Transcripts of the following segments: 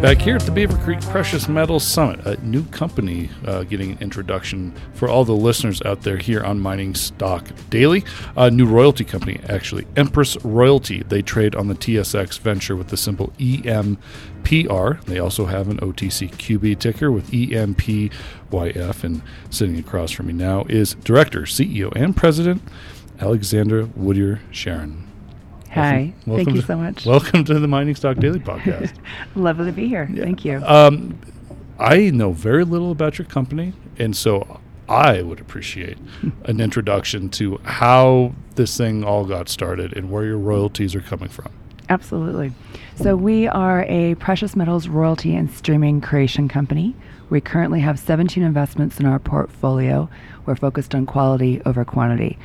Back here at the Beaver Creek Precious Metals Summit, a new company uh, getting an introduction for all the listeners out there here on Mining Stock Daily. A new royalty company, actually, Empress Royalty. They trade on the TSX Venture with the symbol EMPR. They also have an OTCQB ticker with EMPYF. And sitting across from me now is Director, CEO, and President Alexandra Woodyer Sharon. Hi. Welcome Thank you to- so much. Welcome to the Mining Stock Daily podcast. Lovely to be here. Thank you. Um, I know very little about your company, and so I would appreciate an introduction to how this thing all got started and where your royalties are coming from. Absolutely. So, we are a precious metals royalty and streaming creation company. We currently have 17 investments in our portfolio. We're focused on quality over quantity.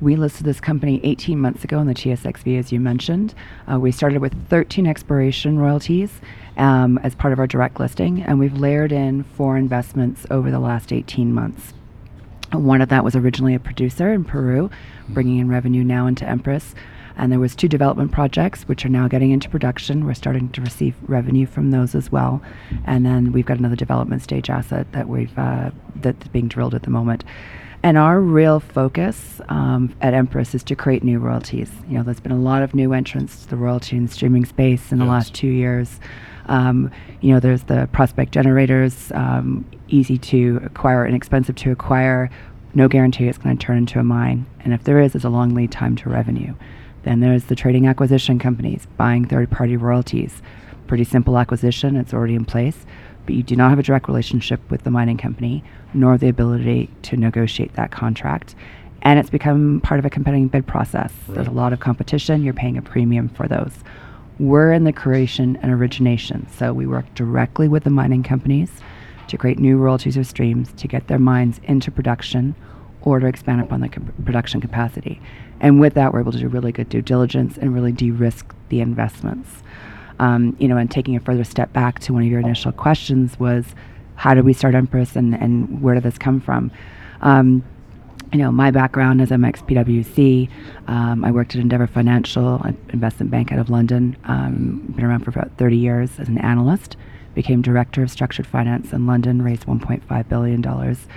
We listed this company 18 months ago in the TSXV, as you mentioned. Uh, we started with 13 exploration royalties um, as part of our direct listing, and we've layered in four investments over the last 18 months. One of that was originally a producer in Peru, bringing in revenue now into Empress. And there was two development projects which are now getting into production. We're starting to receive revenue from those as well. And then we've got another development stage asset that we've uh, that's being drilled at the moment. And our real focus um, at Empress is to create new royalties. You know, there's been a lot of new entrants to the royalty and streaming space in the last two years. Um, you know, there's the prospect generators, um, easy to acquire, inexpensive to acquire, no guarantee it's going to turn into a mine. And if there is, there's a long lead time to revenue. Then there's the trading acquisition companies buying third party royalties. Pretty simple acquisition, it's already in place, but you do not have a direct relationship with the mining company, nor the ability to negotiate that contract. And it's become part of a competitive bid process. There's a lot of competition, you're paying a premium for those. We're in the creation and origination, so we work directly with the mining companies to create new royalties or streams to get their mines into production or to expand upon the cap- production capacity. And with that, we're able to do really good due diligence and really de-risk the investments. Um, you know, and taking a further step back to one of your initial questions was, how did we start Empress and, and where did this come from? Um, you know, my background is I'm ex-PwC. Um, I worked at Endeavour Financial, an investment bank out of London. Um, been around for about 30 years as an analyst. Became director of structured finance in London. Raised 1.5 billion dollars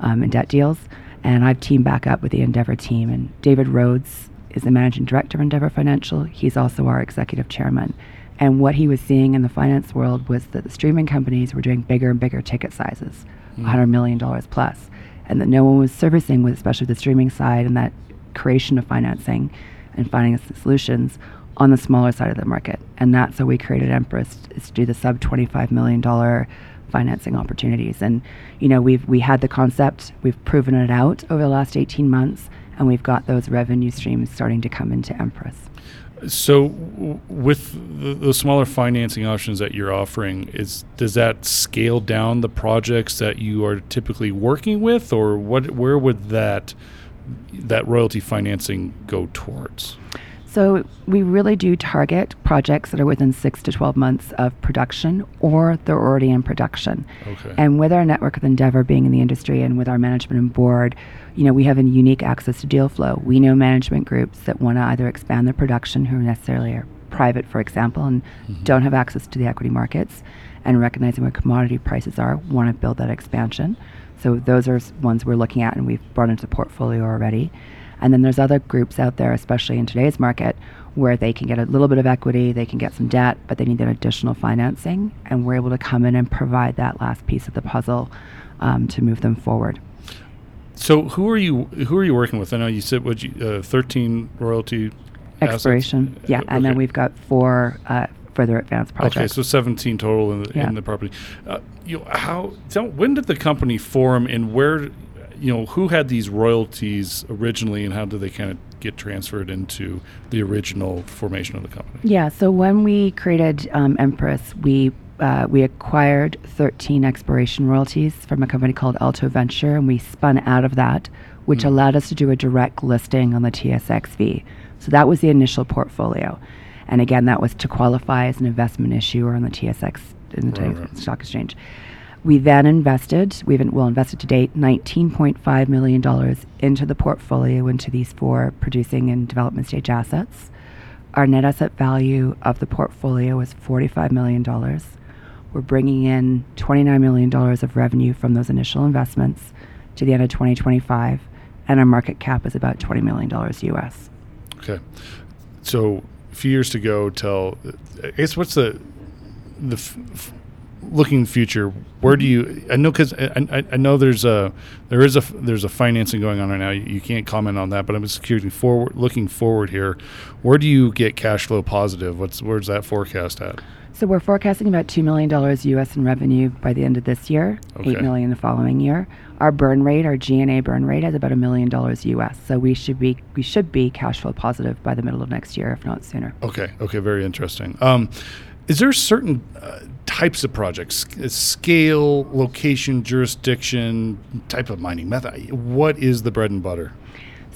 um, in debt deals, and I've teamed back up with the Endeavour team. And David Rhodes is the managing director of Endeavour Financial. He's also our executive chairman. And what he was seeing in the finance world was that the streaming companies were doing bigger and bigger ticket sizes, mm. $100 million plus, and that no one was servicing, with, especially the streaming side and that creation of financing and finance solutions on the smaller side of the market. And that's how we created Empress, is to do the sub $25 million financing opportunities. And, you know, we've, we had the concept, we've proven it out over the last 18 months, and we've got those revenue streams starting to come into Empress. So, w- with the, the smaller financing options that you're offering, is does that scale down the projects that you are typically working with, or what? Where would that that royalty financing go towards? So we really do target projects that are within six to 12 months of production or they're already in production. Okay. And with our network of Endeavour being in the industry and with our management and board, you know, we have a unique access to deal flow. We know management groups that want to either expand their production who necessarily are private, for example, and mm-hmm. don't have access to the equity markets and recognizing where commodity prices are, want to build that expansion. So those are ones we're looking at and we've brought into the portfolio already. And then there's other groups out there, especially in today's market, where they can get a little bit of equity, they can get some debt, but they need that additional financing, and we're able to come in and provide that last piece of the puzzle um, to move them forward. So, who are you? Who are you working with? I know you said what you uh, thirteen royalty assets? Expiration, yeah, and then we've got four uh, further advanced projects. Okay, so 17 total in the, Yeah. in the property. Uh, you know, how? Tell, when did the company form, and where? You know, who had these royalties originally, and how did they kind of get transferred into the original formation of the company? Yeah, so when we created um, Empress, we uh, we acquired 13 exploration royalties from a company called Alto Venture, and we spun out of that, which allowed us to do a direct listing on the TSXV. So that was the initial portfolio, and again, that was to qualify as an investment issuer on the TSX in the Right, right. Stock Exchange. We then invested, we've well invested to date $19.5 million into the portfolio into these four producing and development stage assets. Our net asset value of the portfolio was $45 million. We're bringing in $29 million of revenue from those initial investments to the end of 2025, and our market cap is about $20 million US. Okay. So a few years to go till, I guess, what's the, the f- looking future, where do you? I know because I, I, know there's a there is a there's a financing going on right now. You, you can't comment on that, but I'm just curious forward looking forward here. Where do you get cash flow positive? What's where's that forecast at? So we're forecasting about two million dollars US in revenue by the end of this year, okay. eight million the following year. Our burn rate, our G&A burn rate, is about a million dollars US. So we should be we should be cash flow positive by the middle of next year, if not sooner. Okay. Okay. Very interesting. Um, is there certain uh, types of projects, scale, location, jurisdiction, type of mining method? What is the bread and butter?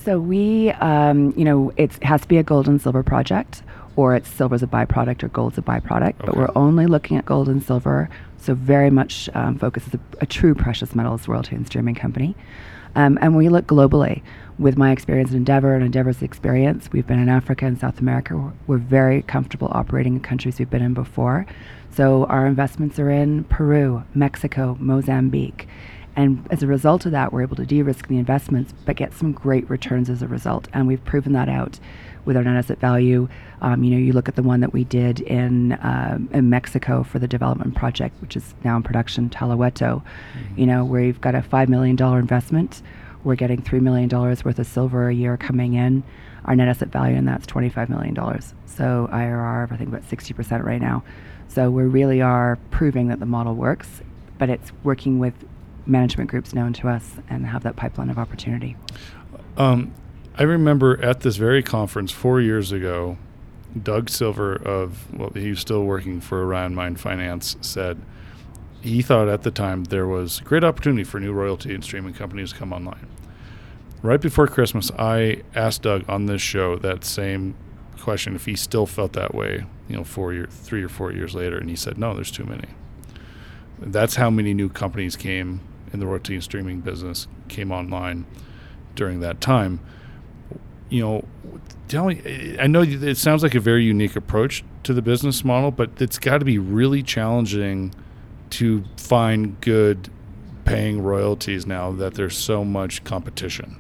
So we, um, you know, it has to be a gold and silver project, or it's silver as a byproduct or gold as a byproduct. Okay. But we're only looking at gold and silver, so very much um, focuses a, a true precious metals royalty and streaming company. Um, and we look globally. With my experience in Endeavour and Endeavour's experience, we've been in Africa and South America. We're, we're very comfortable operating in countries we've been in before. So our investments are in Peru, Mexico, Mozambique. And as a result of that, we're able to de risk the investments but get some great returns as a result. And we've proven that out with our net asset value. Um, you know, you look at the one that we did in, um, in Mexico for the development project, which is now in production, Tahuehueto, mm-hmm. you know, where you've got a $5 million investment we're getting $3 million worth of silver a year coming in. Our net asset value, and that's $25 million. So IRR of, I think, about 60% right now. So we really are proving that the model works, but it's working with management groups known to us and have that pipeline of opportunity. Um, I remember at this very conference four years ago, Doug Silver of well, he was still working for Orion Mine Finance said he thought at the time there was great opportunity for new royalty and streaming companies to come online. Right before Christmas, I asked Doug on this show that same question if he still felt that way, you know, four year, three or four years later, and he said, "No, there's too many." That's how many new companies came in the royalty and streaming business came online during that time. You know, tell me. I know it sounds like a very unique approach to the business model, but it's got to be really challenging to find good paying royalties now that there's so much competition.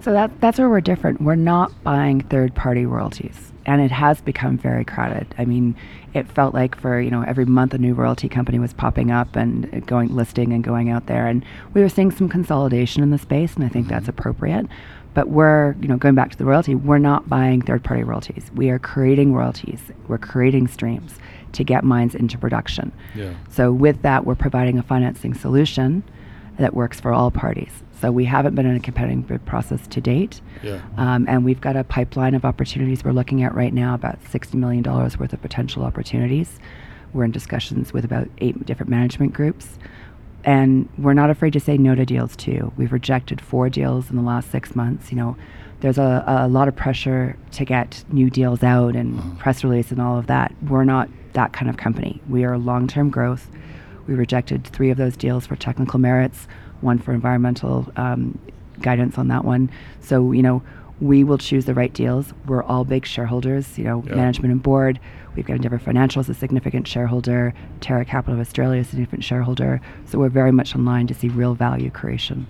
So that that's where we're different. We're not buying third party royalties. And it has become very crowded. I mean, it felt like for, you know, every month a new royalty company was popping up and going listing and going out there. And we were seeing some consolidation in the space, and I think mm-hmm. that's appropriate. But we're, you know, going back to the royalty, we're not buying third party royalties. We are creating royalties. We're creating streams to get mines into production. Yeah. So with that, we're providing a financing solution that works for all parties. So we haven't been in a competitive bid process to date. Yeah. Um, and we've got a pipeline of opportunities we're looking at right now, about $60 million worth of potential opportunities. We're in discussions with about eight different management groups. And we're not afraid to say no to deals too. We've rejected four deals in the last six months. You know, there's a, a lot of pressure to get new deals out and uh-huh. press release and all of that. We're not that kind of company. We are long term growth. We rejected three of those deals for technical merits, one for environmental um, guidance on that one. So, you know, we will choose the right deals. We're all big shareholders, you know, yeah. management and board. We've got Endeavour Financial as a significant shareholder, Terra Capital of Australia is a significant shareholder. So we're very much in line to see real value creation.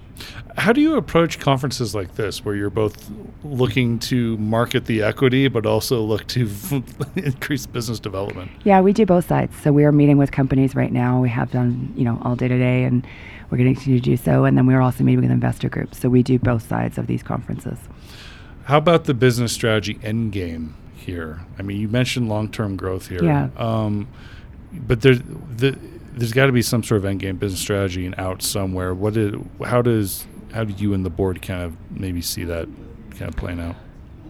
How do you approach conferences like this where you're both looking to market the equity but also look to increase business development? Yeah, we do both sides. So we are meeting with companies right now. We have done, you know, all day today and we're going to continue to do so. And then we're also meeting with investor groups. So we do both sides of these conferences. How about the business strategy end game here? I mean, you mentioned long term growth here. Yeah. Um, but there's the, there's got to be some sort of end game business strategy and out somewhere. What did how does how do you and the board kind of maybe see that kind of playing out?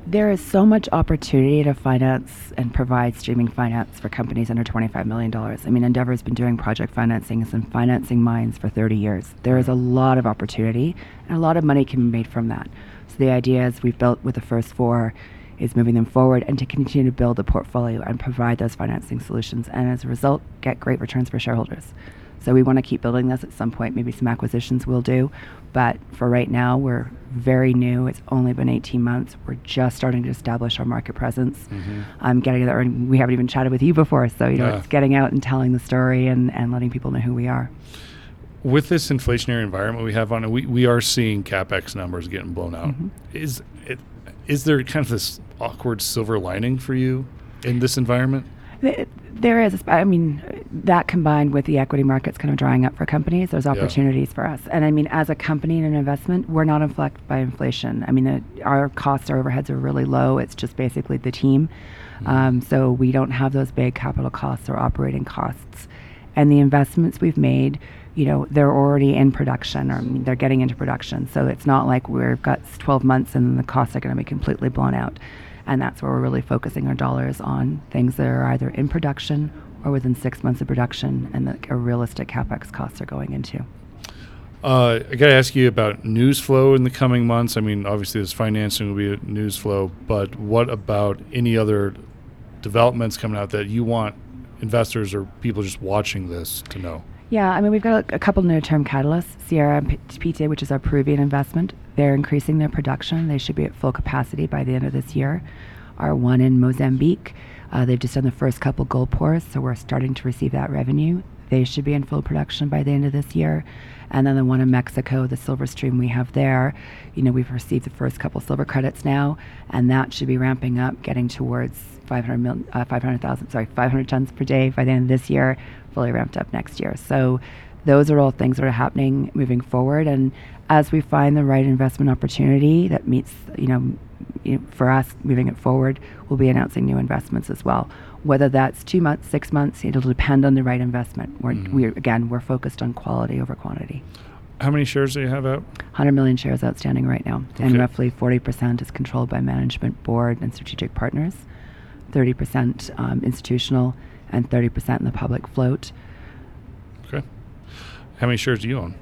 There is so much opportunity to finance and provide streaming finance for companies under $25 million. I mean, Endeavour's been doing project financing and financing mines for 30 years. There is a lot of opportunity, and a lot of money can be made from that. So the idea is we've built with the first four is moving them forward and to continue to build the portfolio and provide those financing solutions and as a result get great returns for shareholders. So we want to keep building this. At some point, maybe some acquisitions will do. But for right now, we're very new. It's only been 18 months. We're just starting to establish our market presence. Mm-hmm. I'm getting there, and we haven't even chatted with you before. So you know, yeah. it's getting out and telling the story and, and letting people know who we are. With this inflationary environment we have on it, we, we are seeing capex numbers getting blown out. Mm-hmm. Is it, is there kind of this awkward silver lining for you in this environment? There is. I mean, that combined with the equity markets kind of drying up for companies, there's opportunities yeah. for us. And I mean, as a company and an investment, we're not inflected by inflation. I mean, the, our costs, our overheads are really low. It's just basically the team. Mm-hmm. Um, so we don't have those big capital costs or operating costs. And the investments we've made, you know, they're already in production or they're getting into production. So it's not like we've got 12 months and the costs are going to be completely blown out. And that's where we're really focusing our dollars on things that are either in production or within six months of production and a realistic capex costs are going into. Uh, I got to ask you about news flow in the coming months. I mean, obviously, this financing will be a news flow, but what about any other developments coming out that you want investors or people just watching this to know? Yeah, I mean, we've got a, a couple near-term catalysts. Sierra and PT, which is our Peruvian investment, they're increasing their production. They should be at full capacity by the end of this year. Our one in Mozambique, uh, they've just done the first couple gold pours, so we're starting to receive that revenue. They should be in full production by the end of this year. And then the one in Mexico, the silver stream we have there, you know, we've received the first couple silver credits now, and that should be ramping up, getting towards 500 mil, uh, 500,000, sorry, 500 tons per day by the end of this year, fully ramped up next year. So those are all things that are happening moving forward. And as we find the right investment opportunity that meets, you know, for us moving it forward, we'll be announcing new investments as well. Whether that's two months, six months, it'll depend on the right investment. We're, mm-hmm. we again, we're focused on quality over quantity. How many shares do you have out? 100 million shares outstanding right now, okay. and roughly 40% is controlled by management, board, and strategic partners. 30% um, institutional, and 30% in the public float. Okay. How many shares do you own?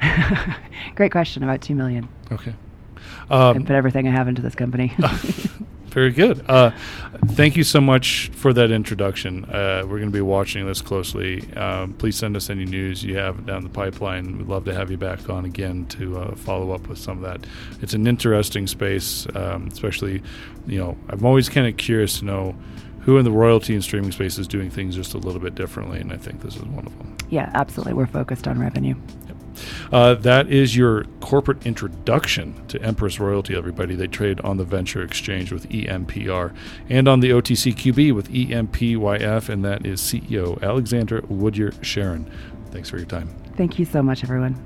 Great question. About 2 million. Okay. Um, I put everything I have into this company. very good. Uh, thank you so much for that introduction. Uh, we're going to be watching this closely. Um, please send us any news you have down the pipeline. We'd love to have you back on again to uh, follow up with some of that. It's an interesting space, um, especially, you know, I'm always kind of curious to know who in the royalty and streaming space is doing things just a little bit differently, and I think this is one of them. Yeah, absolutely. We're focused on revenue. Uh, that is your corporate introduction to Empress Royalty, everybody. They trade on the Venture Exchange with EMPR and on the OTCQB with EMPYF, and that is CEO Alexandra Woodyer Sharon. Thanks for your time. Thank you so much, everyone.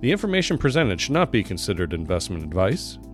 The information presented should not be considered investment advice.